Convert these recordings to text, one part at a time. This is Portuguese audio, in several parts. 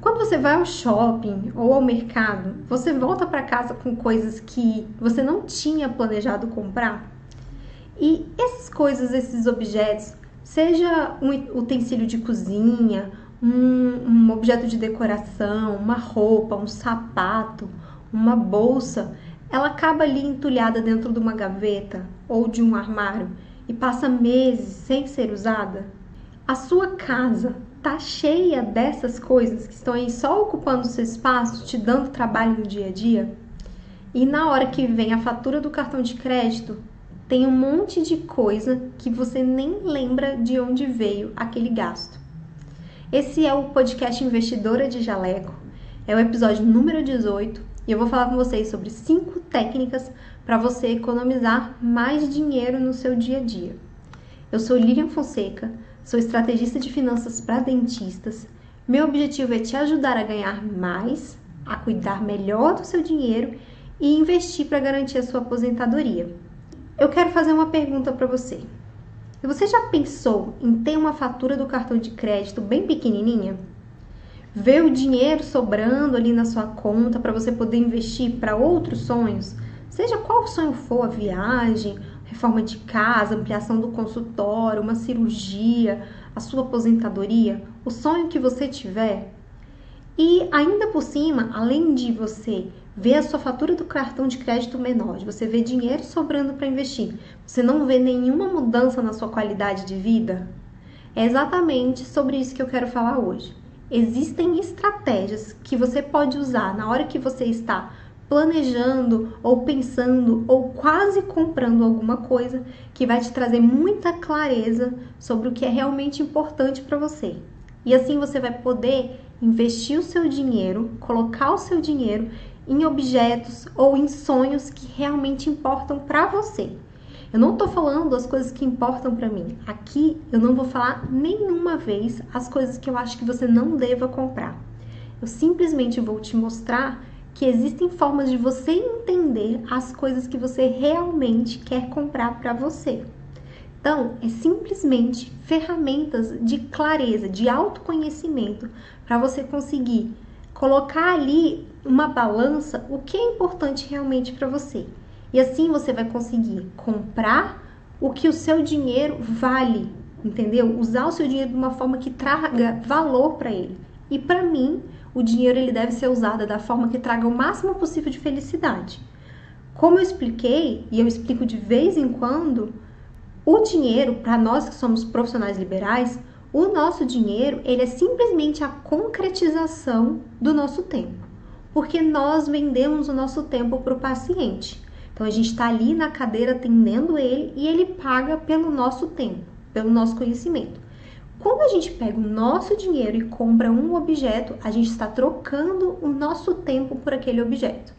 Quando você vai ao shopping ou ao mercado, você volta para casa com coisas que você não tinha planejado comprar? E essas coisas, esses objetos, seja um utensílio de cozinha, um, um objeto de decoração, uma roupa, um sapato, uma bolsa, ela acaba ali entulhada dentro de uma gaveta ou de um armário e passa meses sem ser usada? A sua casa tá cheia dessas coisas que estão aí só ocupando seu espaço, te dando trabalho no dia a dia? E na hora que vem a fatura do cartão de crédito, tem um monte de coisa que você nem lembra de onde veio aquele gasto. Esse é o podcast Investidora de Jaleco, é o episódio número 18 e eu vou falar com vocês sobre cinco técnicas para você economizar mais dinheiro no seu dia a dia. Eu sou Lilian Fonseca, sou estrategista de finanças para dentistas. Meu objetivo é te ajudar a ganhar mais, a cuidar melhor do seu dinheiro e investir para garantir a sua aposentadoria. Eu quero fazer uma pergunta para você. Você já pensou em ter uma fatura do cartão de crédito bem pequenininha? Ver o dinheiro sobrando ali na sua conta para você poder investir para outros sonhos? Seja qual sonho for, a viagem, reforma de casa, ampliação do consultório, uma cirurgia, a sua aposentadoria, o sonho que você tiver. E ainda por cima, além de você vê a sua fatura do cartão de crédito menor, você vê dinheiro sobrando para investir, você não vê nenhuma mudança na sua qualidade de vida? É exatamente sobre isso que eu quero falar hoje. Existem estratégias que você pode usar na hora que você está planejando ou pensando ou quase comprando alguma coisa que vai te trazer muita clareza sobre o que é realmente importante para você. E assim você vai poder investir o seu dinheiro, colocar o seu dinheiro em objetos ou em sonhos que realmente importam para você. Eu não estou falando as coisas que importam para mim. Aqui eu não vou falar nenhuma vez as coisas que eu acho que você não deva comprar. Eu simplesmente vou te mostrar que existem formas de você entender as coisas que você realmente quer comprar para você. Então, é simplesmente ferramentas de clareza, de autoconhecimento para você conseguir colocar ali uma balança o que é importante realmente para você. E assim você vai conseguir comprar o que o seu dinheiro vale, entendeu? Usar o seu dinheiro de uma forma que traga valor para ele. E para mim, o dinheiro ele deve ser usado da forma que traga o máximo possível de felicidade. Como eu expliquei, e eu explico de vez em quando, o dinheiro, para nós que somos profissionais liberais, o nosso dinheiro ele é simplesmente a concretização do nosso tempo, porque nós vendemos o nosso tempo para o paciente. Então a gente está ali na cadeira atendendo ele e ele paga pelo nosso tempo, pelo nosso conhecimento. Quando a gente pega o nosso dinheiro e compra um objeto, a gente está trocando o nosso tempo por aquele objeto.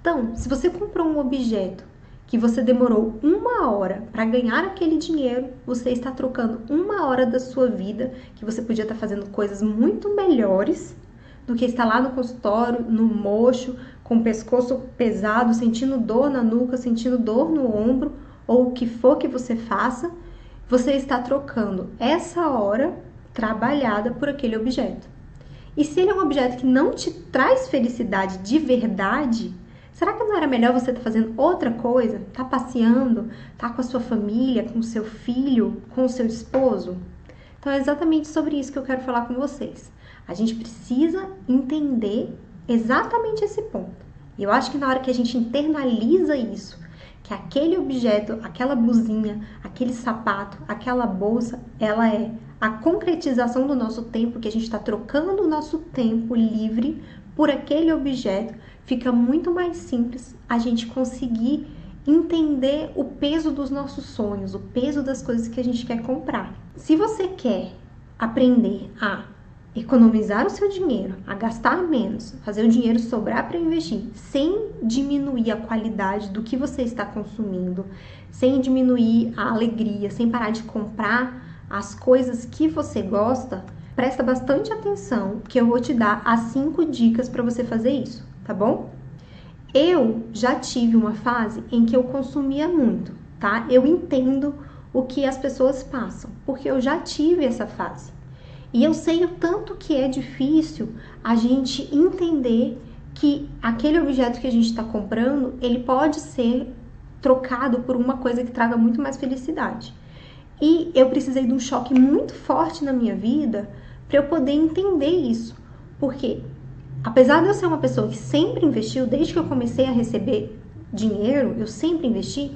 Então, se você comprou um objeto que você demorou uma hora para ganhar aquele dinheiro, você está trocando uma hora da sua vida que você podia estar fazendo coisas muito melhores do que estar lá no consultório, no mocho, com o pescoço pesado, sentindo dor na nuca, sentindo dor no ombro, ou o que for que você faça você está trocando essa hora trabalhada por aquele objeto. E se ele é um objeto que não te traz felicidade de verdade, será que não era melhor você estar tá fazendo outra coisa? Tá passeando, tá com a sua família, com o seu filho, com o seu esposo? Então é exatamente sobre isso que eu quero falar com vocês. A gente precisa entender exatamente esse ponto. Eu acho que na hora que a gente internaliza isso, que aquele objeto, aquela blusinha, aquele sapato, aquela bolsa, ela é a concretização do nosso tempo, que a gente está trocando o nosso tempo livre por aquele objeto, fica muito mais simples a gente conseguir entender o peso dos nossos sonhos, o peso das coisas que a gente quer comprar. Se você quer aprender a economizar o seu dinheiro, a gastar menos, fazer o dinheiro sobrar para investir, sem diminuir a qualidade do que você está consumindo, sem diminuir a alegria, sem parar de comprar as coisas que você gosta, presta bastante atenção que eu vou te dar as cinco dicas para você fazer isso, tá bom? Eu já tive uma fase em que eu consumia muito, tá? Eu entendo o que as pessoas passam, porque eu já tive essa fase. E eu sei o tanto que é difícil a gente entender que aquele objeto que a gente está comprando, ele pode ser trocado por uma coisa que traga muito mais felicidade. E eu precisei de um choque muito forte na minha vida para eu poder entender isso. Porque apesar de eu ser uma pessoa que sempre investiu, desde que eu comecei a receber dinheiro, eu sempre investi,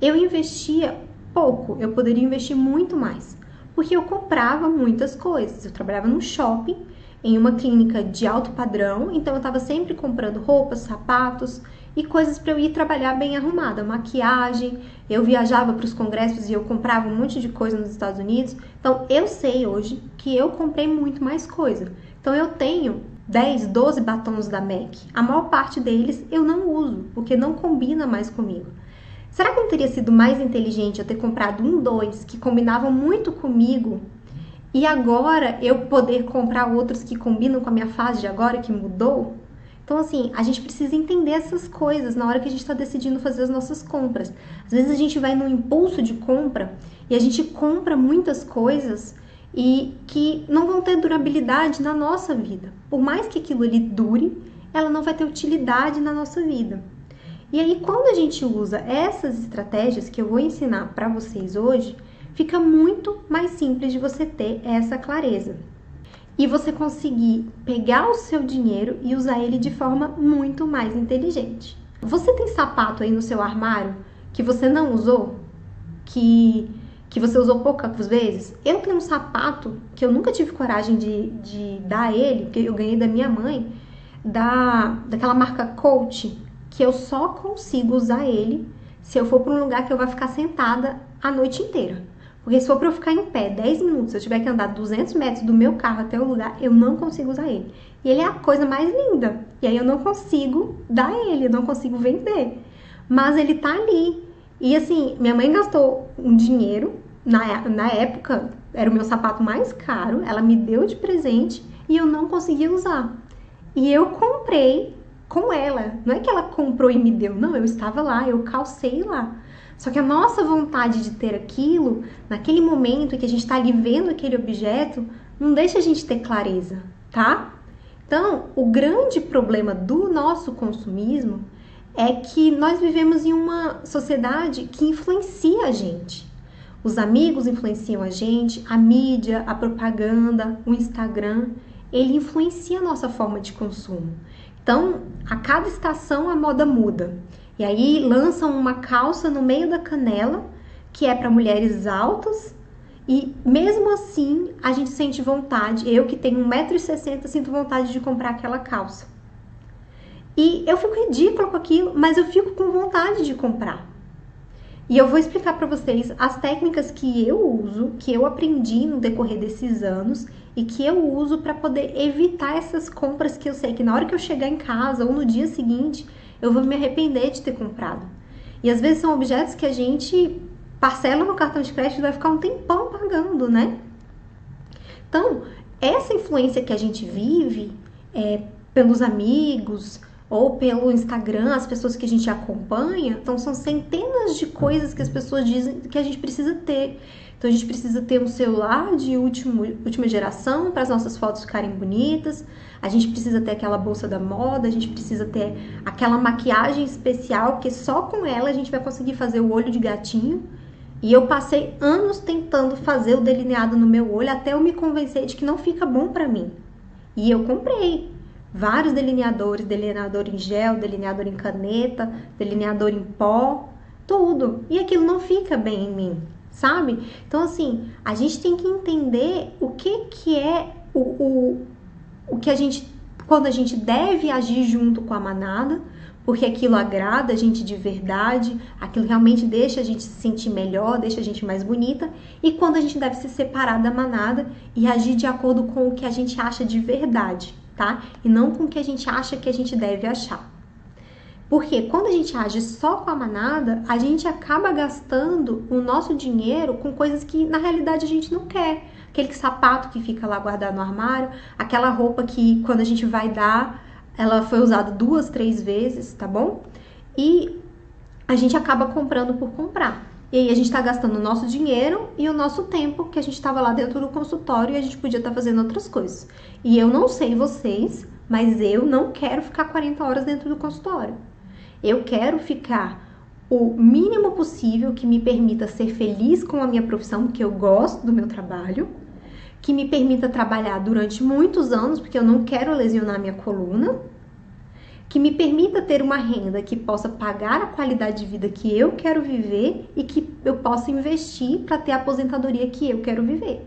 eu investia pouco, eu poderia investir muito mais. Porque eu comprava muitas coisas. Eu trabalhava num shopping, em uma clínica de alto padrão, então eu estava sempre comprando roupas, sapatos e coisas para eu ir trabalhar bem arrumada, maquiagem. Eu viajava para os congressos e eu comprava um monte de coisa nos Estados Unidos. Então eu sei hoje que eu comprei muito mais coisa. Então eu tenho 10, 12 batons da MAC. A maior parte deles eu não uso, porque não combina mais comigo. Será que não teria sido mais inteligente eu ter comprado um, dois que combinavam muito comigo e agora eu poder comprar outros que combinam com a minha fase de agora que mudou? Então, assim, a gente precisa entender essas coisas na hora que a gente está decidindo fazer as nossas compras. Às vezes a gente vai num impulso de compra e a gente compra muitas coisas e que não vão ter durabilidade na nossa vida. Por mais que aquilo ali dure, ela não vai ter utilidade na nossa vida. E aí, quando a gente usa essas estratégias que eu vou ensinar para vocês hoje, fica muito mais simples de você ter essa clareza. E você conseguir pegar o seu dinheiro e usar ele de forma muito mais inteligente. Você tem sapato aí no seu armário que você não usou? Que, que você usou poucas vezes? Eu tenho um sapato que eu nunca tive coragem de, de dar ele, porque eu ganhei da minha mãe, da, daquela marca Coach, que eu só consigo usar ele se eu for para um lugar que eu vou ficar sentada a noite inteira. Porque se for para eu ficar em pé 10 minutos, se eu tiver que andar 200 metros do meu carro até o lugar, eu não consigo usar ele. E ele é a coisa mais linda. E aí eu não consigo dar ele, eu não consigo vender. Mas ele tá ali. E assim, minha mãe gastou um dinheiro, na, na época era o meu sapato mais caro, ela me deu de presente e eu não conseguia usar. E eu comprei com ela. Não é que ela comprou e me deu, não, eu estava lá, eu calcei lá. Só que a nossa vontade de ter aquilo, naquele momento que a gente está ali vendo aquele objeto, não deixa a gente ter clareza, tá? Então, o grande problema do nosso consumismo é que nós vivemos em uma sociedade que influencia a gente. Os amigos influenciam a gente, a mídia, a propaganda, o Instagram, ele influencia a nossa forma de consumo. Então, a cada estação a moda muda. E aí lançam uma calça no meio da canela, que é para mulheres altas, e mesmo assim a gente sente vontade. Eu que tenho 1,60m sinto vontade de comprar aquela calça. E eu fico ridícula com aquilo, mas eu fico com vontade de comprar. E eu vou explicar para vocês as técnicas que eu uso, que eu aprendi no decorrer desses anos e que eu uso para poder evitar essas compras que eu sei que na hora que eu chegar em casa ou no dia seguinte eu vou me arrepender de ter comprado. E às vezes são objetos que a gente parcela no cartão de crédito e vai ficar um tempão pagando, né? Então, essa influência que a gente vive é, pelos amigos, ou pelo Instagram, as pessoas que a gente acompanha. Então, são centenas de coisas que as pessoas dizem que a gente precisa ter. Então, a gente precisa ter um celular de último, última geração para as nossas fotos ficarem bonitas. A gente precisa ter aquela bolsa da moda, a gente precisa ter aquela maquiagem especial, porque só com ela a gente vai conseguir fazer o olho de gatinho. E eu passei anos tentando fazer o delineado no meu olho até eu me convencer de que não fica bom para mim. E eu comprei vários delineadores, delineador em gel, delineador em caneta, delineador em pó, tudo. E aquilo não fica bem em mim, sabe? Então, assim, a gente tem que entender o que, que é o, o, o que a gente, quando a gente deve agir junto com a manada, porque aquilo agrada a gente de verdade, aquilo realmente deixa a gente se sentir melhor, deixa a gente mais bonita, e quando a gente deve se separar da manada e agir de acordo com o que a gente acha de verdade tá? E não com o que a gente acha que a gente deve achar. Porque quando a gente age só com a manada, a gente acaba gastando o nosso dinheiro com coisas que na realidade a gente não quer. Aquele sapato que fica lá guardado no armário, aquela roupa que quando a gente vai dar, ela foi usada duas, três vezes, tá bom? E a gente acaba comprando por comprar. E aí a gente está gastando o nosso dinheiro e o nosso tempo que a gente estava lá dentro do consultório e a gente podia estar tá fazendo outras coisas. E eu não sei vocês, mas eu não quero ficar 40 horas dentro do consultório. Eu quero ficar o mínimo possível que me permita ser feliz com a minha profissão, porque eu gosto do meu trabalho, que me permita trabalhar durante muitos anos, porque eu não quero lesionar minha coluna que me permita ter uma renda que possa pagar a qualidade de vida que eu quero viver e que eu possa investir para ter a aposentadoria que eu quero viver.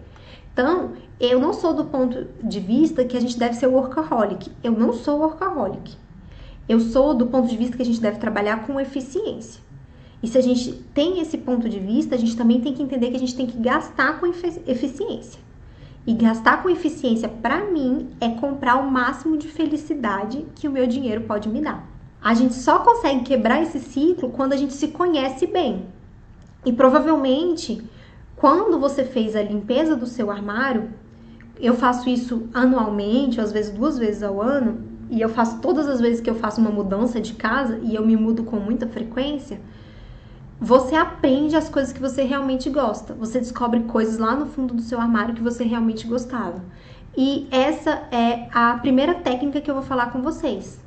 Então, eu não sou do ponto de vista que a gente deve ser workaholic. Eu não sou workaholic. Eu sou do ponto de vista que a gente deve trabalhar com eficiência. E se a gente tem esse ponto de vista, a gente também tem que entender que a gente tem que gastar com eficiência. E gastar com eficiência, para mim, é comprar o máximo de felicidade que o meu dinheiro pode me dar. A gente só consegue quebrar esse ciclo quando a gente se conhece bem. E provavelmente, quando você fez a limpeza do seu armário, eu faço isso anualmente, ou às vezes duas vezes ao ano, e eu faço todas as vezes que eu faço uma mudança de casa e eu me mudo com muita frequência você aprende as coisas que você realmente gosta. Você descobre coisas lá no fundo do seu armário que você realmente gostava. E essa é a primeira técnica que eu vou falar com vocês,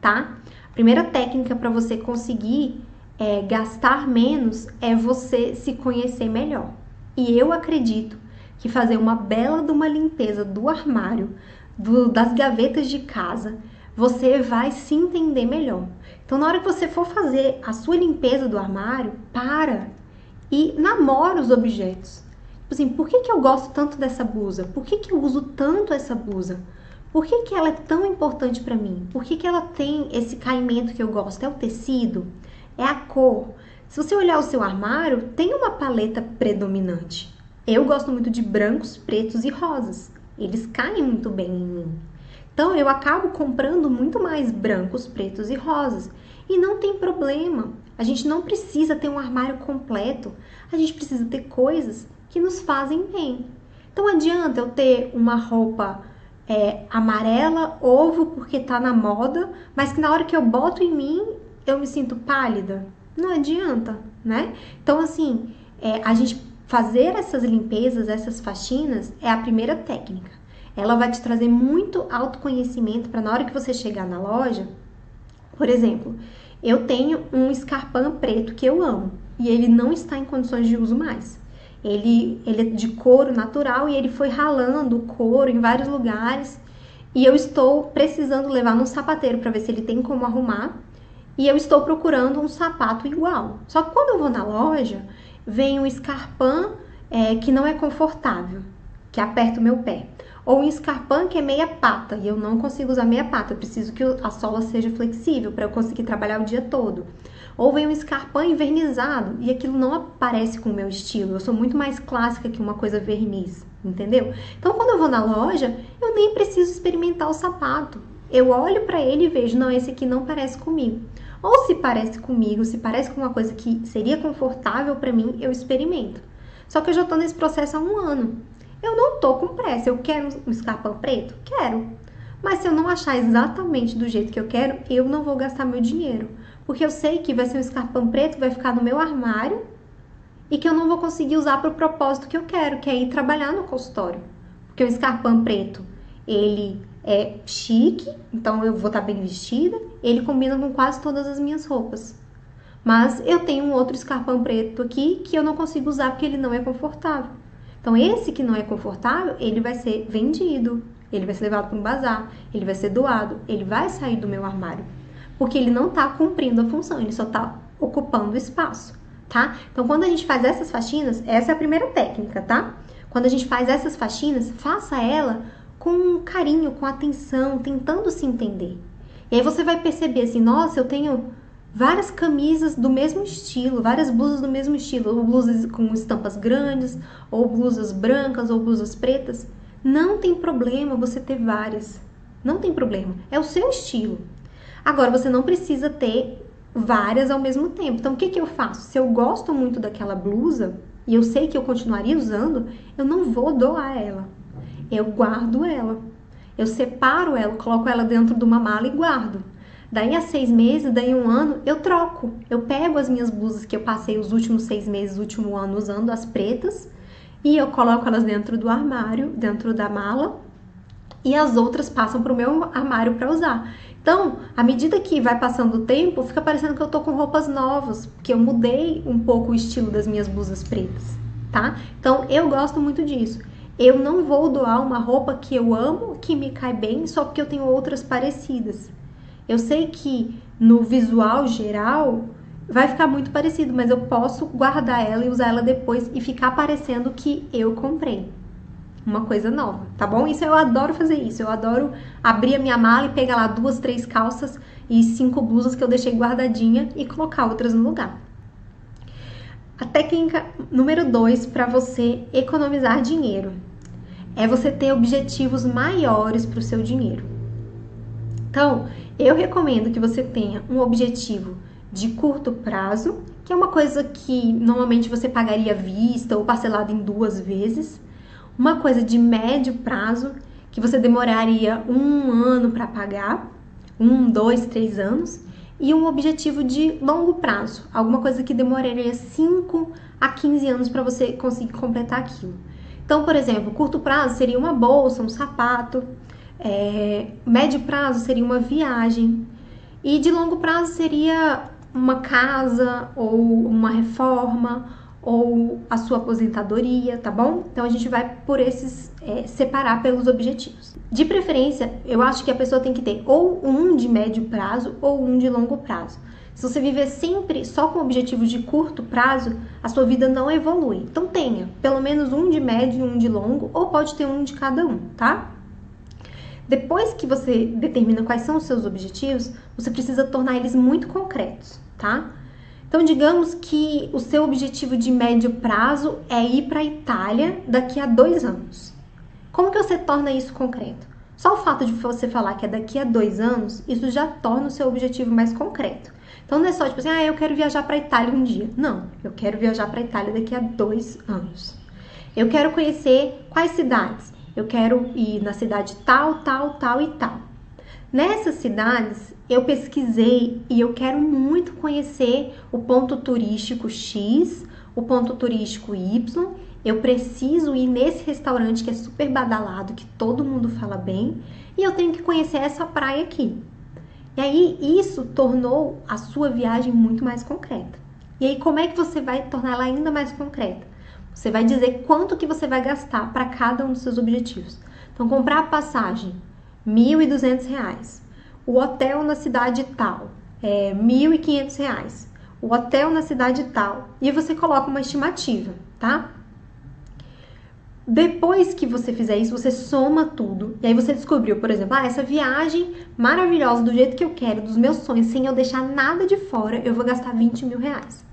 tá? A primeira técnica para você conseguir é, gastar menos é você se conhecer melhor. E eu acredito que fazer uma bela de uma limpeza do armário, do, das gavetas de casa, você vai se entender melhor. Então, na hora que você for fazer a sua limpeza do armário, para e namora os objetos. Tipo assim, por que, que eu gosto tanto dessa blusa? Por que, que eu uso tanto essa blusa? Por que, que ela é tão importante para mim? Por que, que ela tem esse caimento que eu gosto? É o tecido? É a cor? Se você olhar o seu armário, tem uma paleta predominante. Eu gosto muito de brancos, pretos e rosas. Eles caem muito bem em mim. Então eu acabo comprando muito mais brancos, pretos e rosas. E não tem problema. A gente não precisa ter um armário completo. A gente precisa ter coisas que nos fazem bem. Então adianta eu ter uma roupa é, amarela, ovo, porque tá na moda, mas que na hora que eu boto em mim eu me sinto pálida. Não adianta, né? Então, assim, é, a gente fazer essas limpezas, essas faxinas, é a primeira técnica ela vai te trazer muito autoconhecimento para na hora que você chegar na loja. Por exemplo, eu tenho um escarpão preto que eu amo e ele não está em condições de uso mais. Ele, ele é de couro natural e ele foi ralando o couro em vários lugares e eu estou precisando levar no sapateiro para ver se ele tem como arrumar. E eu estou procurando um sapato igual. Só que quando eu vou na loja, vem um escarpão é, que não é confortável, que aperta o meu pé. Ou um escarpão que é meia pata e eu não consigo usar meia pata, eu preciso que a sola seja flexível para eu conseguir trabalhar o dia todo. Ou vem um escarpão invernizado e aquilo não aparece com o meu estilo. Eu sou muito mais clássica que uma coisa verniz, entendeu? Então quando eu vou na loja, eu nem preciso experimentar o sapato. Eu olho para ele e vejo, não, esse aqui não parece comigo. Ou se parece comigo, se parece com uma coisa que seria confortável para mim, eu experimento. Só que eu já estou nesse processo há um ano. Eu não tô com pressa. Eu quero um escarpão preto? Quero. Mas se eu não achar exatamente do jeito que eu quero, eu não vou gastar meu dinheiro. Porque eu sei que vai ser um escarpão preto vai ficar no meu armário e que eu não vou conseguir usar para o propósito que eu quero, que é ir trabalhar no consultório. Porque o escarpão preto, ele é chique, então eu vou estar bem vestida, ele combina com quase todas as minhas roupas. Mas eu tenho um outro escarpão preto aqui que eu não consigo usar porque ele não é confortável. Então, esse que não é confortável, ele vai ser vendido, ele vai ser levado para um bazar, ele vai ser doado, ele vai sair do meu armário. Porque ele não está cumprindo a função, ele só está ocupando espaço, tá? Então, quando a gente faz essas faxinas, essa é a primeira técnica, tá? Quando a gente faz essas faxinas, faça ela com carinho, com atenção, tentando se entender. E aí você vai perceber assim, nossa, eu tenho várias camisas do mesmo estilo, várias blusas do mesmo estilo, ou blusas com estampas grandes, ou blusas brancas, ou blusas pretas. Não tem problema você ter várias. Não tem problema. É o seu estilo. Agora, você não precisa ter várias ao mesmo tempo. Então, o que, que eu faço? Se eu gosto muito daquela blusa e eu sei que eu continuaria usando, eu não vou doar ela. Eu guardo ela. Eu separo ela, coloco ela dentro de uma mala e guardo. Daí a seis meses, daí um ano, eu troco. Eu pego as minhas blusas que eu passei os últimos seis meses, último ano usando, as pretas, e eu coloco elas dentro do armário, dentro da mala, e as outras passam para o meu armário para usar. Então, à medida que vai passando o tempo, fica parecendo que eu tô com roupas novas, porque eu mudei um pouco o estilo das minhas blusas pretas, tá? Então, eu gosto muito disso. Eu não vou doar uma roupa que eu amo, que me cai bem, só porque eu tenho outras parecidas. Eu sei que no visual geral vai ficar muito parecido, mas eu posso guardar ela e usar ela depois e ficar parecendo que eu comprei uma coisa nova, tá bom? Isso eu adoro fazer isso. Eu adoro abrir a minha mala e pegar lá duas, três calças e cinco blusas que eu deixei guardadinha e colocar outras no lugar. A técnica número dois para você economizar dinheiro é você ter objetivos maiores para o seu dinheiro. Então, eu recomendo que você tenha um objetivo de curto prazo, que é uma coisa que normalmente você pagaria à vista ou parcelado em duas vezes. Uma coisa de médio prazo, que você demoraria um ano para pagar, um, dois, três anos. E um objetivo de longo prazo, alguma coisa que demoraria 5 a 15 anos para você conseguir completar aquilo. Então, por exemplo, curto prazo seria uma bolsa, um sapato, é, médio prazo seria uma viagem, e de longo prazo seria uma casa ou uma reforma ou a sua aposentadoria, tá bom? Então a gente vai por esses é, separar pelos objetivos. De preferência, eu acho que a pessoa tem que ter ou um de médio prazo ou um de longo prazo. Se você viver sempre só com objetivos de curto prazo, a sua vida não evolui. Então tenha pelo menos um de médio e um de longo, ou pode ter um de cada um, tá? Depois que você determina quais são os seus objetivos, você precisa tornar eles muito concretos, tá? Então, digamos que o seu objetivo de médio prazo é ir para a Itália daqui a dois anos. Como que você torna isso concreto? Só o fato de você falar que é daqui a dois anos, isso já torna o seu objetivo mais concreto. Então não é só tipo assim, ah, eu quero viajar para a Itália um dia. Não, eu quero viajar para a Itália daqui a dois anos. Eu quero conhecer quais cidades? Eu quero ir na cidade tal, tal, tal e tal. Nessas cidades, eu pesquisei e eu quero muito conhecer o ponto turístico X, o ponto turístico Y. Eu preciso ir nesse restaurante que é super badalado, que todo mundo fala bem, e eu tenho que conhecer essa praia aqui. E aí isso tornou a sua viagem muito mais concreta. E aí como é que você vai torná-la ainda mais concreta? Você vai dizer quanto que você vai gastar para cada um dos seus objetivos. Então, comprar a passagem, R$ 1.200. O hotel na cidade tal, é R$ 1.500. O hotel na cidade tal. E você coloca uma estimativa, tá? Depois que você fizer isso, você soma tudo. E aí você descobriu, por exemplo, ah, essa viagem maravilhosa, do jeito que eu quero, dos meus sonhos, sem eu deixar nada de fora, eu vou gastar 20 mil reais.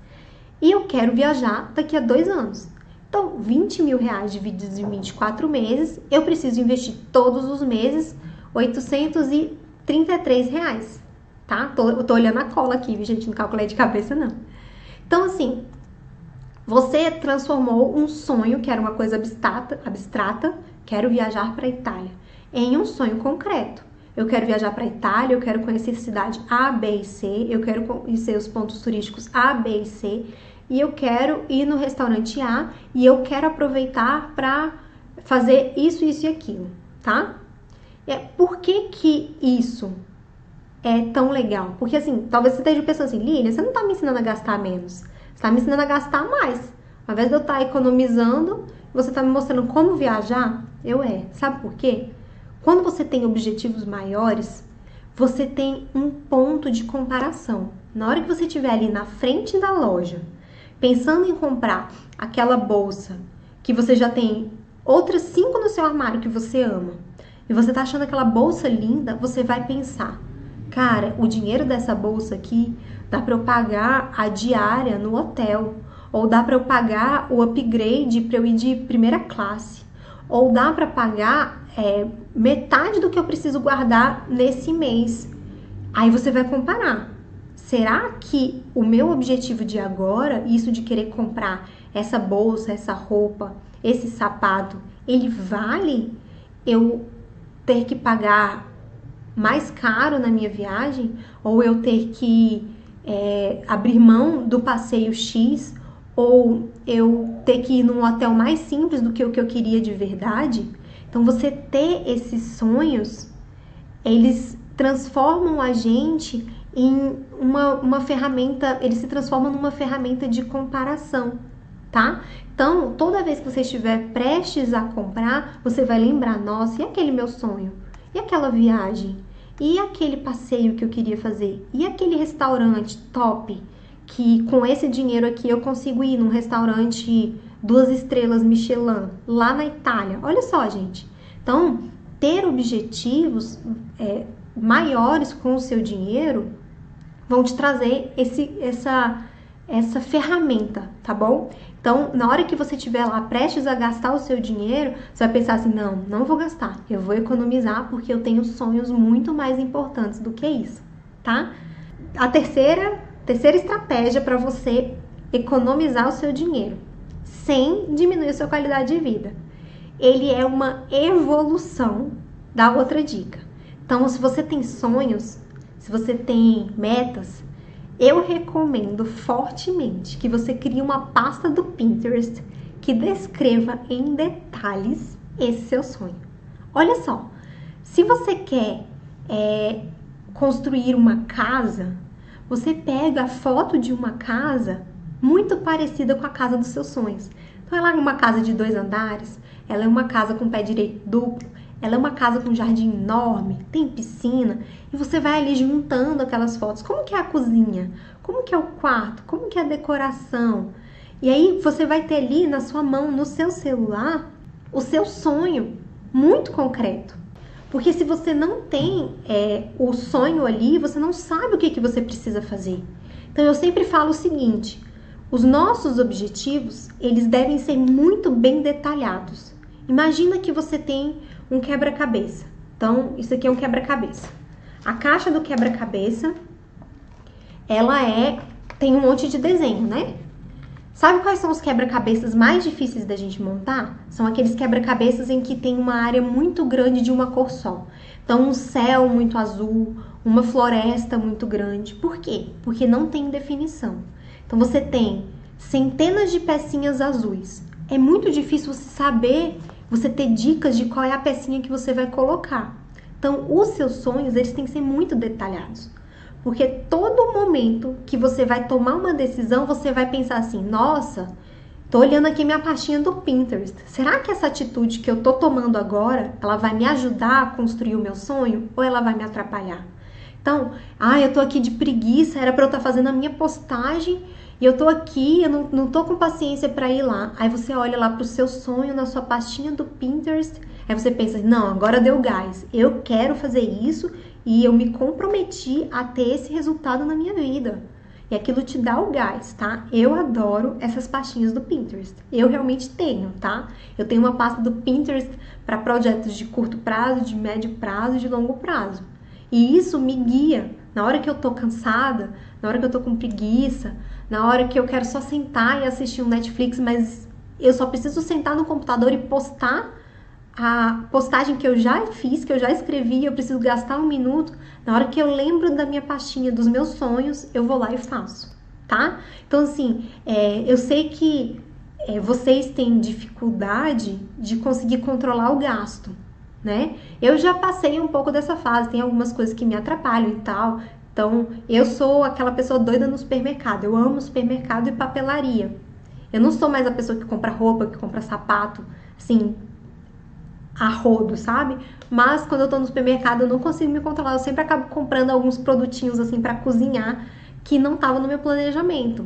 E eu quero viajar daqui a dois anos. Então, 20 mil reais divididos em 24 meses, eu preciso investir todos os meses 833 reais, tá? Tô, tô olhando a cola aqui, gente, não calculei de cabeça não. Então, assim, você transformou um sonho, que era uma coisa abstrata, abstrata quero viajar para a Itália, em um sonho concreto. Eu quero viajar para a Itália, eu quero conhecer a cidade A, B e C, eu quero conhecer os pontos turísticos A, B e C, e eu quero ir no restaurante A e eu quero aproveitar para fazer isso, isso e aquilo, tá? É, por que que isso é tão legal? Porque assim, talvez você esteja pensando assim, Lília, você não tá me ensinando a gastar menos, você tá me ensinando a gastar mais. Ao invés de eu estar tá economizando, você tá me mostrando como viajar? Eu é. Sabe por quê? Quando você tem objetivos maiores, você tem um ponto de comparação. Na hora que você estiver ali na frente da loja, pensando em comprar aquela bolsa que você já tem outras cinco no seu armário que você ama, e você tá achando aquela bolsa linda, você vai pensar: cara, o dinheiro dessa bolsa aqui dá para eu pagar a diária no hotel, ou dá para eu pagar o upgrade para eu ir de primeira classe, ou dá para pagar é, metade do que eu preciso guardar nesse mês. Aí você vai comparar será que o meu objetivo de agora, isso de querer comprar essa bolsa, essa roupa, esse sapato, ele vale eu ter que pagar mais caro na minha viagem, ou eu ter que é, abrir mão do passeio X, ou eu ter que ir num hotel mais simples do que o que eu queria de verdade. Então, você ter esses sonhos, eles transformam a gente em uma, uma ferramenta, eles se transformam numa ferramenta de comparação, tá? Então, toda vez que você estiver prestes a comprar, você vai lembrar, nossa, e aquele meu sonho? E aquela viagem? E aquele passeio que eu queria fazer? E aquele restaurante top? Que com esse dinheiro aqui eu consigo ir num restaurante duas estrelas Michelin lá na Itália. Olha só, gente. Então, ter objetivos é, maiores com o seu dinheiro vão te trazer esse, essa, essa ferramenta, tá bom? Então, na hora que você estiver lá prestes a gastar o seu dinheiro, você vai pensar assim: não, não vou gastar, eu vou economizar porque eu tenho sonhos muito mais importantes do que isso, tá? A terceira, terceira estratégia para você economizar o seu dinheiro sem diminuir a sua qualidade de vida. Ele é uma evolução da outra dica. Então, se você tem sonhos, se você tem metas, eu recomendo fortemente que você crie uma pasta do Pinterest que descreva em detalhes esse seu sonho. Olha só, se você quer é, construir uma casa, você pega a foto de uma casa muito parecida com a casa dos seus sonhos. Então, ela é uma casa de dois andares, ela é uma casa com pé direito duplo, ela é uma casa com um jardim enorme, tem piscina, e você vai ali juntando aquelas fotos. Como que é a cozinha? Como que é o quarto? Como que é a decoração? E aí você vai ter ali na sua mão, no seu celular, o seu sonho muito concreto. Porque se você não tem é, o sonho ali, você não sabe o que, que você precisa fazer. Então eu sempre falo o seguinte: os nossos objetivos eles devem ser muito bem detalhados. Imagina que você tem um quebra-cabeça. Então, isso aqui é um quebra-cabeça. A caixa do quebra-cabeça, ela é tem um monte de desenho, né? Sabe quais são os quebra-cabeças mais difíceis da gente montar? São aqueles quebra-cabeças em que tem uma área muito grande de uma cor só. Então, um céu muito azul, uma floresta muito grande. Por quê? Porque não tem definição. Então, você tem centenas de pecinhas azuis. É muito difícil você saber você ter dicas de qual é a pecinha que você vai colocar. Então, os seus sonhos, eles têm que ser muito detalhados. Porque todo momento que você vai tomar uma decisão, você vai pensar assim: nossa, tô olhando aqui minha pastinha do Pinterest. Será que essa atitude que eu tô tomando agora, ela vai me ajudar a construir o meu sonho ou ela vai me atrapalhar? Então, ah, eu tô aqui de preguiça, era para eu estar tá fazendo a minha postagem e eu tô aqui, eu não, não tô com paciência para ir lá. Aí você olha lá pro seu sonho na sua pastinha do Pinterest. Aí você pensa, não, agora deu gás. Eu quero fazer isso e eu me comprometi a ter esse resultado na minha vida. E aquilo te dá o gás, tá? Eu adoro essas pastinhas do Pinterest. Eu realmente tenho, tá? Eu tenho uma pasta do Pinterest para projetos de curto prazo, de médio prazo e de longo prazo. E isso me guia na hora que eu tô cansada, na hora que eu tô com preguiça, na hora que eu quero só sentar e assistir um Netflix, mas eu só preciso sentar no computador e postar a postagem que eu já fiz, que eu já escrevi, eu preciso gastar um minuto. Na hora que eu lembro da minha pastinha dos meus sonhos, eu vou lá e faço, tá? Então, assim, é, eu sei que é, vocês têm dificuldade de conseguir controlar o gasto, né? Eu já passei um pouco dessa fase, tem algumas coisas que me atrapalham e tal. Então, eu sou aquela pessoa doida no supermercado. Eu amo supermercado e papelaria. Eu não sou mais a pessoa que compra roupa, que compra sapato, assim, a rodo, sabe? Mas quando eu tô no supermercado, eu não consigo me controlar. Eu sempre acabo comprando alguns produtinhos assim para cozinhar que não tava no meu planejamento.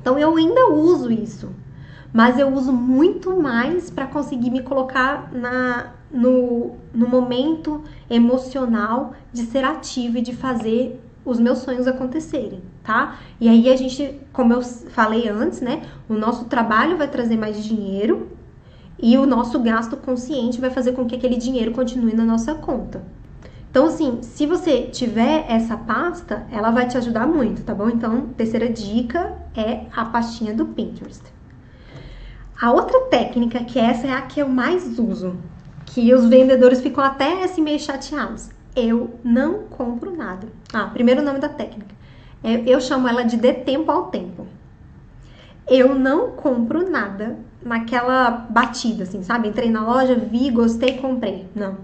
Então eu ainda uso isso, mas eu uso muito mais para conseguir me colocar na no, no momento emocional de ser ativa e de fazer os meus sonhos acontecerem, tá? E aí a gente, como eu falei antes, né? O nosso trabalho vai trazer mais dinheiro e o nosso gasto consciente vai fazer com que aquele dinheiro continue na nossa conta. Então, assim, se você tiver essa pasta, ela vai te ajudar muito, tá bom? Então, terceira dica é a pastinha do Pinterest. A outra técnica, que essa é a que eu mais uso, que os vendedores ficam até assim meio chateados, eu não compro nada. Ah, primeiro nome da técnica. É, eu chamo ela de dê tempo ao tempo. Eu não compro nada naquela batida, assim, sabe? Entrei na loja, vi, gostei, comprei. Não.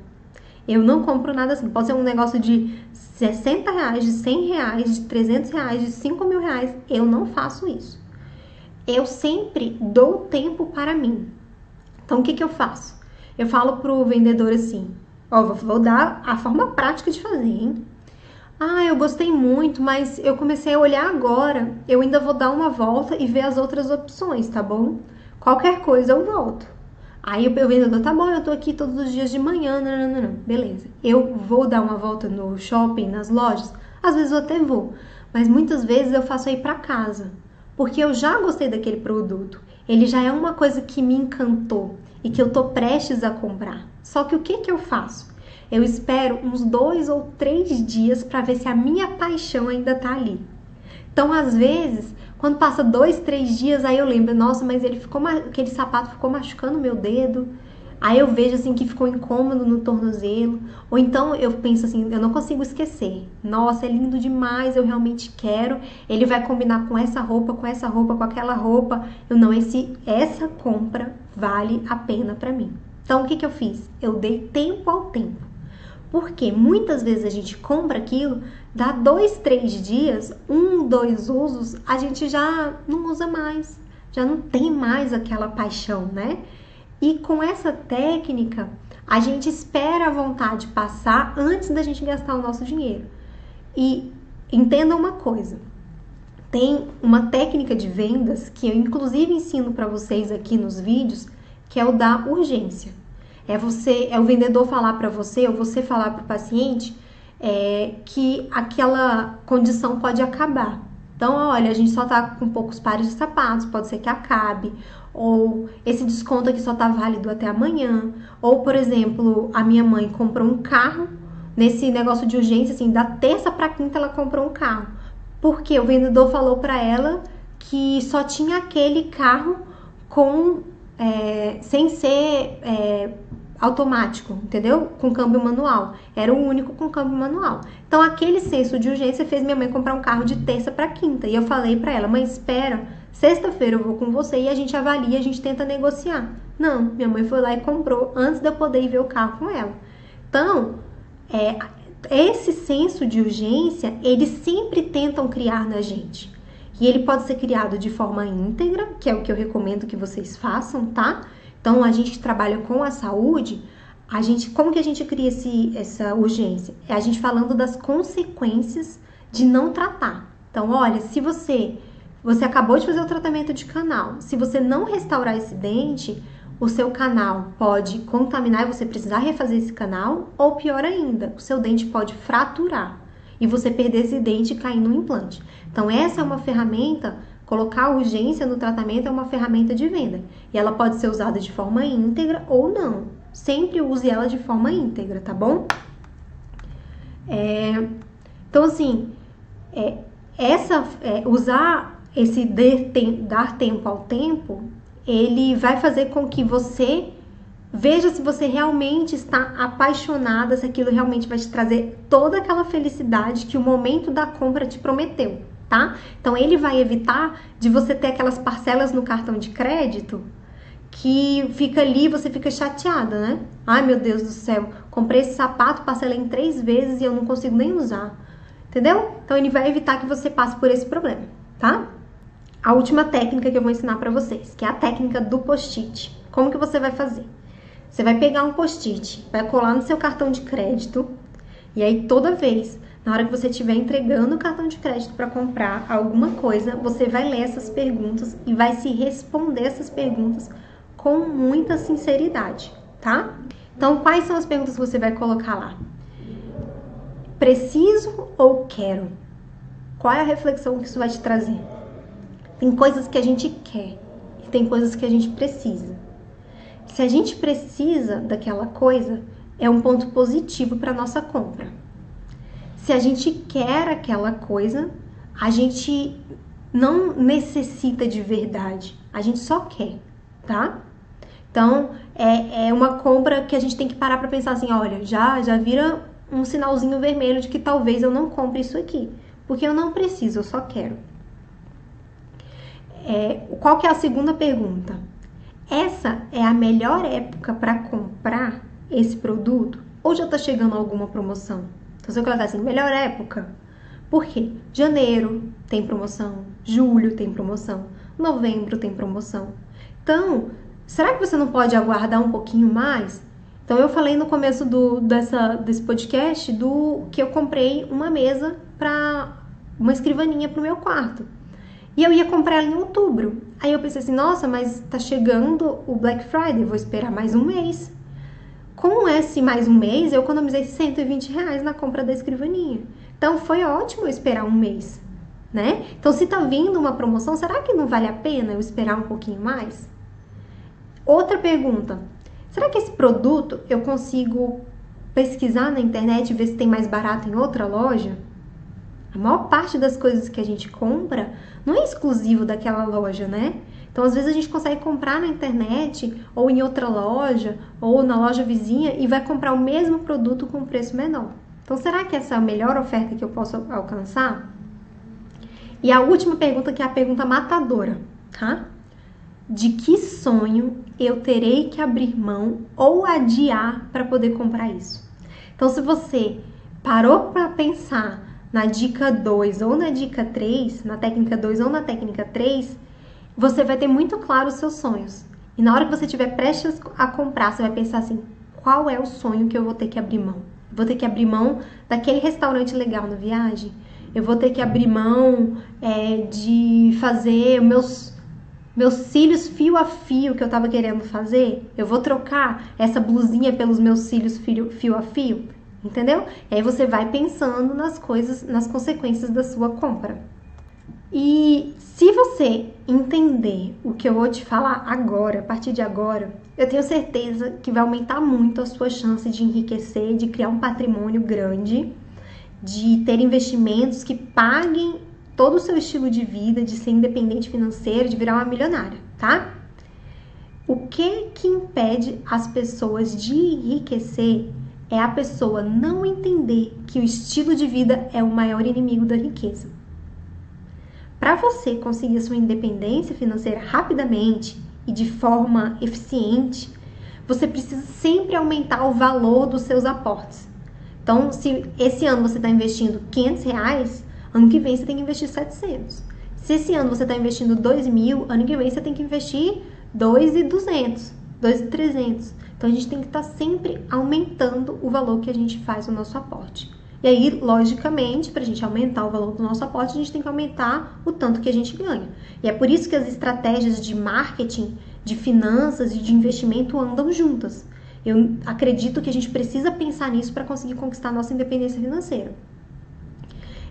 Eu não compro nada assim. Pode ser um negócio de 60 reais, de 100 reais, de 300 reais, de 5 mil reais. Eu não faço isso. Eu sempre dou tempo para mim. Então, o que, que eu faço? Eu falo pro vendedor assim: Ó, vou, vou dar a forma prática de fazer, hein? Ah, eu gostei muito, mas eu comecei a olhar agora. Eu ainda vou dar uma volta e ver as outras opções, tá bom? Qualquer coisa eu volto. Aí o vendedor, tá bom, eu tô aqui todos os dias de manhã, não, não, não, beleza. Eu vou dar uma volta no shopping, nas lojas? Às vezes eu até vou, mas muitas vezes eu faço aí para casa, porque eu já gostei daquele produto. Ele já é uma coisa que me encantou e que eu tô prestes a comprar. Só que o que que eu faço? Eu espero uns dois ou três dias para ver se a minha paixão ainda tá ali. Então, às vezes, quando passa dois, três dias, aí eu lembro, nossa, mas ele ficou aquele sapato ficou machucando meu dedo. Aí eu vejo assim que ficou incômodo no tornozelo. Ou então eu penso assim, eu não consigo esquecer. Nossa, é lindo demais, eu realmente quero. Ele vai combinar com essa roupa, com essa roupa, com aquela roupa. Eu não, esse essa compra vale a pena para mim. Então o que que eu fiz? Eu dei tempo ao tempo. Porque muitas vezes a gente compra aquilo, dá dois, três dias, um, dois usos, a gente já não usa mais, já não tem mais aquela paixão, né? E com essa técnica, a gente espera a vontade passar antes da gente gastar o nosso dinheiro. E entenda uma coisa: tem uma técnica de vendas que eu inclusive ensino para vocês aqui nos vídeos, que é o da urgência. É você, é o vendedor falar para você ou você falar para o paciente é, que aquela condição pode acabar. Então, olha, a gente só tá com poucos pares de sapatos, pode ser que acabe, ou esse desconto aqui só tá válido até amanhã, ou por exemplo, a minha mãe comprou um carro nesse negócio de urgência, assim, da terça para quinta ela comprou um carro, porque o vendedor falou para ela que só tinha aquele carro com é, sem ser é, automático, entendeu? Com câmbio manual. Era o único com câmbio manual. Então, aquele senso de urgência fez minha mãe comprar um carro de terça para quinta. E eu falei para ela, mãe, espera, sexta-feira eu vou com você e a gente avalia, a gente tenta negociar. Não, minha mãe foi lá e comprou antes de eu poder ir ver o carro com ela. Então, é, esse senso de urgência, eles sempre tentam criar na gente. E ele pode ser criado de forma íntegra, que é o que eu recomendo que vocês façam, tá? Então, a gente trabalha com a saúde, a gente, como que a gente cria esse, essa urgência? É a gente falando das consequências de não tratar. Então, olha, se você você acabou de fazer o tratamento de canal, se você não restaurar esse dente, o seu canal pode contaminar e você precisar refazer esse canal, ou pior ainda, o seu dente pode fraturar e você perder esse dente e cair no implante. Então, essa é uma ferramenta Colocar urgência no tratamento é uma ferramenta de venda e ela pode ser usada de forma íntegra ou não. Sempre use ela de forma íntegra, tá bom? É, então, assim, é, essa, é, usar esse tem, dar tempo ao tempo, ele vai fazer com que você veja se você realmente está apaixonada, se aquilo realmente vai te trazer toda aquela felicidade que o momento da compra te prometeu tá? Então ele vai evitar de você ter aquelas parcelas no cartão de crédito que fica ali você fica chateada, né? Ai meu Deus do céu, comprei esse sapato, parcelei em três vezes e eu não consigo nem usar. Entendeu? Então ele vai evitar que você passe por esse problema, tá? A última técnica que eu vou ensinar para vocês, que é a técnica do post-it. Como que você vai fazer? Você vai pegar um post-it, vai colar no seu cartão de crédito, e aí toda vez na hora que você estiver entregando o cartão de crédito para comprar alguma coisa, você vai ler essas perguntas e vai se responder essas perguntas com muita sinceridade, tá? Então, quais são as perguntas que você vai colocar lá? Preciso ou quero? Qual é a reflexão que isso vai te trazer? Tem coisas que a gente quer e tem coisas que a gente precisa. Se a gente precisa daquela coisa, é um ponto positivo para nossa compra se a gente quer aquela coisa, a gente não necessita de verdade, a gente só quer, tá? Então, é, é uma compra que a gente tem que parar para pensar assim, olha, já já vira um sinalzinho vermelho de que talvez eu não compre isso aqui, porque eu não preciso, eu só quero. É, qual que é a segunda pergunta? Essa é a melhor época para comprar esse produto? Ou já está chegando alguma promoção? Então, se eu colocar assim, melhor época, por quê? Janeiro tem promoção, julho tem promoção, novembro tem promoção. Então, será que você não pode aguardar um pouquinho mais? Então, eu falei no começo do, dessa, desse podcast do que eu comprei uma mesa para uma escrivaninha para o meu quarto. E eu ia comprar ela em outubro. Aí eu pensei assim, nossa, mas tá chegando o Black Friday, vou esperar mais um mês. Com esse mais um mês, eu economizei 120 reais na compra da escrivaninha. Então foi ótimo eu esperar um mês, né? Então se tá vindo uma promoção, será que não vale a pena eu esperar um pouquinho mais? Outra pergunta: Será que esse produto eu consigo pesquisar na internet e ver se tem mais barato em outra loja? A maior parte das coisas que a gente compra não é exclusivo daquela loja, né? Então, às vezes a gente consegue comprar na internet ou em outra loja ou na loja vizinha e vai comprar o mesmo produto com preço menor. Então, será que essa é a melhor oferta que eu posso alcançar? E a última pergunta, que é a pergunta matadora, tá? De que sonho eu terei que abrir mão ou adiar para poder comprar isso? Então, se você parou para pensar na dica 2 ou na dica 3, na técnica 2 ou na técnica 3, você vai ter muito claro os seus sonhos. E na hora que você estiver prestes a comprar, você vai pensar assim: qual é o sonho que eu vou ter que abrir mão? Vou ter que abrir mão daquele restaurante legal na viagem? Eu vou ter que abrir mão é, de fazer meus meus cílios fio a fio que eu tava querendo fazer, eu vou trocar essa blusinha pelos meus cílios fio, fio a fio, entendeu? E aí você vai pensando nas coisas, nas consequências da sua compra. E se você entender o que eu vou te falar agora, a partir de agora, eu tenho certeza que vai aumentar muito a sua chance de enriquecer, de criar um patrimônio grande, de ter investimentos que paguem todo o seu estilo de vida, de ser independente financeiro, de virar uma milionária, tá? O que que impede as pessoas de enriquecer é a pessoa não entender que o estilo de vida é o maior inimigo da riqueza. Para você conseguir sua independência financeira rapidamente e de forma eficiente, você precisa sempre aumentar o valor dos seus aportes. Então, se esse ano você está investindo 500 reais, Ano que vem você tem que investir 700. Se esse ano você está investindo 2 mil, ano que vem você tem que investir 2,200, 2,300. Então a gente tem que estar tá sempre aumentando o valor que a gente faz no nosso aporte. E aí, logicamente, para a gente aumentar o valor do nosso aporte, a gente tem que aumentar o tanto que a gente ganha. E é por isso que as estratégias de marketing, de finanças e de investimento andam juntas. Eu acredito que a gente precisa pensar nisso para conseguir conquistar a nossa independência financeira.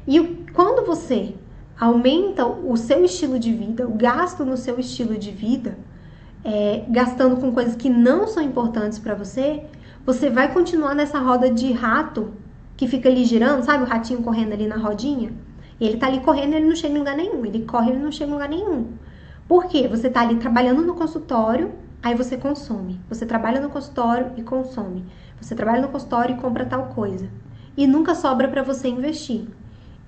E quando você aumenta o seu estilo de vida, o gasto no seu estilo de vida, é, gastando com coisas que não são importantes para você, você vai continuar nessa roda de rato que fica ali girando, sabe o ratinho correndo ali na rodinha? Ele tá ali correndo ele não chega em lugar nenhum. Ele corre ele não chega em lugar nenhum. Por quê? Você tá ali trabalhando no consultório, aí você consome. Você trabalha no consultório e consome. Você trabalha no consultório e compra tal coisa. E nunca sobra para você investir.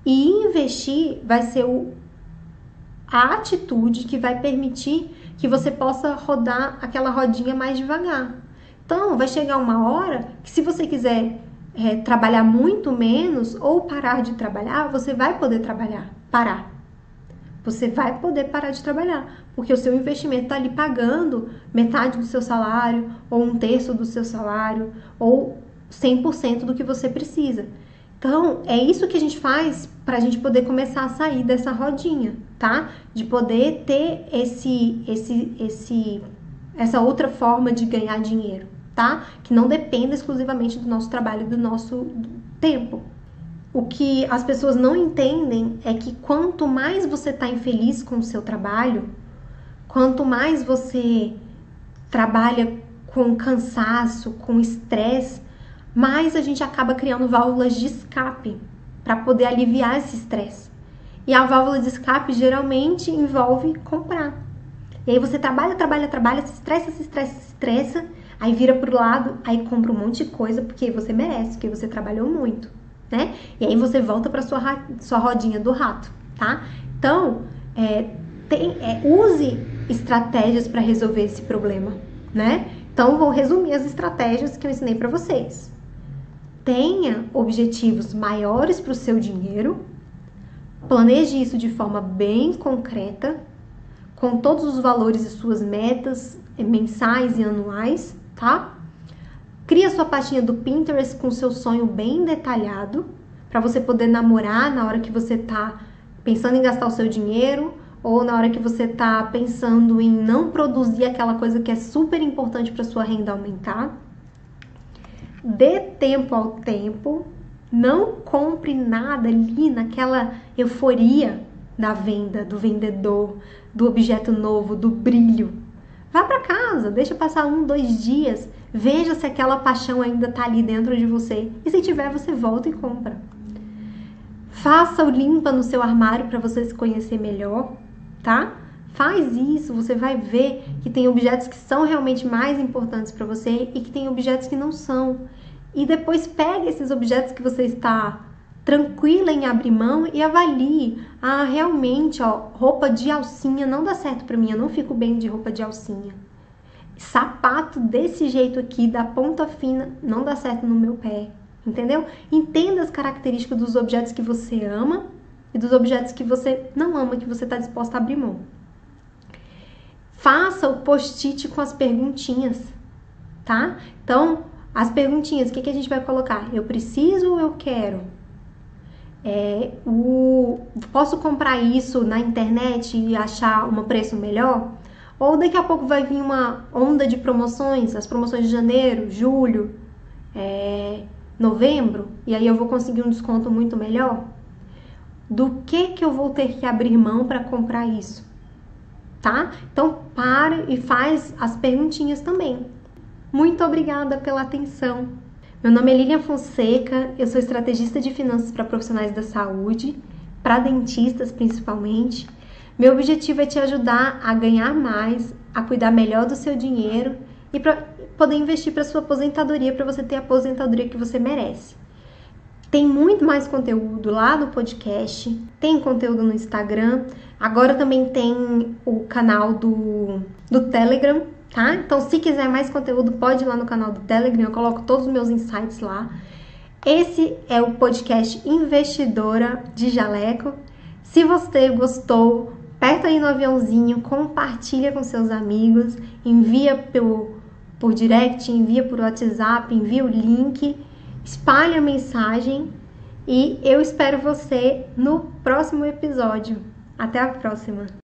E investir vai ser o, a atitude que vai permitir que você possa rodar aquela rodinha mais devagar. Então, vai chegar uma hora que, se você quiser é, trabalhar muito menos ou parar de trabalhar, você vai poder trabalhar, parar. Você vai poder parar de trabalhar, porque o seu investimento está ali pagando metade do seu salário, ou um terço do seu salário, ou 100% do que você precisa. Então, é isso que a gente faz para a gente poder começar a sair dessa rodinha, tá? De poder ter esse, esse, esse, essa outra forma de ganhar dinheiro, tá? Que não dependa exclusivamente do nosso trabalho, do nosso tempo. O que as pessoas não entendem é que quanto mais você está infeliz com o seu trabalho, quanto mais você trabalha com cansaço, com estresse, mais a gente acaba criando válvulas de escape para poder aliviar esse estresse. E a válvula de escape geralmente envolve comprar. E aí você trabalha, trabalha, trabalha, se estressa, se estressa, se estressa, Aí vira pro lado, aí compra um monte de coisa porque você merece, porque você trabalhou muito, né? E aí você volta para sua sua rodinha do rato, tá? Então, é, tem, é, use estratégias para resolver esse problema, né? Então, vou resumir as estratégias que eu ensinei para vocês. Tenha objetivos maiores para o seu dinheiro, planeje isso de forma bem concreta, com todos os valores e suas metas mensais e anuais, tá? Cria sua pastinha do Pinterest com seu sonho bem detalhado, para você poder namorar na hora que você tá pensando em gastar o seu dinheiro ou na hora que você está pensando em não produzir aquela coisa que é super importante para sua renda aumentar. Dê tempo ao tempo, não compre nada ali naquela euforia da venda, do vendedor, do objeto novo, do brilho. Vá para casa, deixa passar um, dois dias, veja se aquela paixão ainda está ali dentro de você e se tiver, você volta e compra. Faça o limpa no seu armário para você se conhecer melhor tá? Faz isso, você vai ver que tem objetos que são realmente mais importantes para você e que tem objetos que não são. E depois pega esses objetos que você está tranquila em abrir mão e avalie. Ah, realmente, ó, roupa de alcinha não dá certo para mim, eu não fico bem de roupa de alcinha. Sapato desse jeito aqui, da ponta fina, não dá certo no meu pé. Entendeu? Entenda as características dos objetos que você ama e dos objetos que você não ama, que você está disposta a abrir mão. Faça o post-it com as perguntinhas, tá? Então, as perguntinhas, o que, que a gente vai colocar? Eu preciso ou eu quero? É, o, posso comprar isso na internet e achar um preço melhor? Ou daqui a pouco vai vir uma onda de promoções, as promoções de janeiro, julho, é, novembro, e aí eu vou conseguir um desconto muito melhor? do que que eu vou ter que abrir mão para comprar isso, tá? Então para e faz as perguntinhas também. Muito obrigada pela atenção. Meu nome é Lilian Fonseca, eu sou estrategista de finanças para profissionais da saúde, para dentistas principalmente. Meu objetivo é te ajudar a ganhar mais, a cuidar melhor do seu dinheiro e para poder investir para sua aposentadoria, para você ter a aposentadoria que você merece. Tem muito mais conteúdo lá no podcast, tem conteúdo no Instagram, agora também tem o canal do, do Telegram, tá? Então, se quiser mais conteúdo, pode ir lá no canal do Telegram, eu coloco todos os meus insights lá. Esse é o podcast Investidora de Jaleco. Se você gostou, aperta aí no aviãozinho, compartilha com seus amigos, envia por, por direct, envia por WhatsApp, envia o link espalhe a mensagem e eu espero você no próximo episódio. Até a próxima!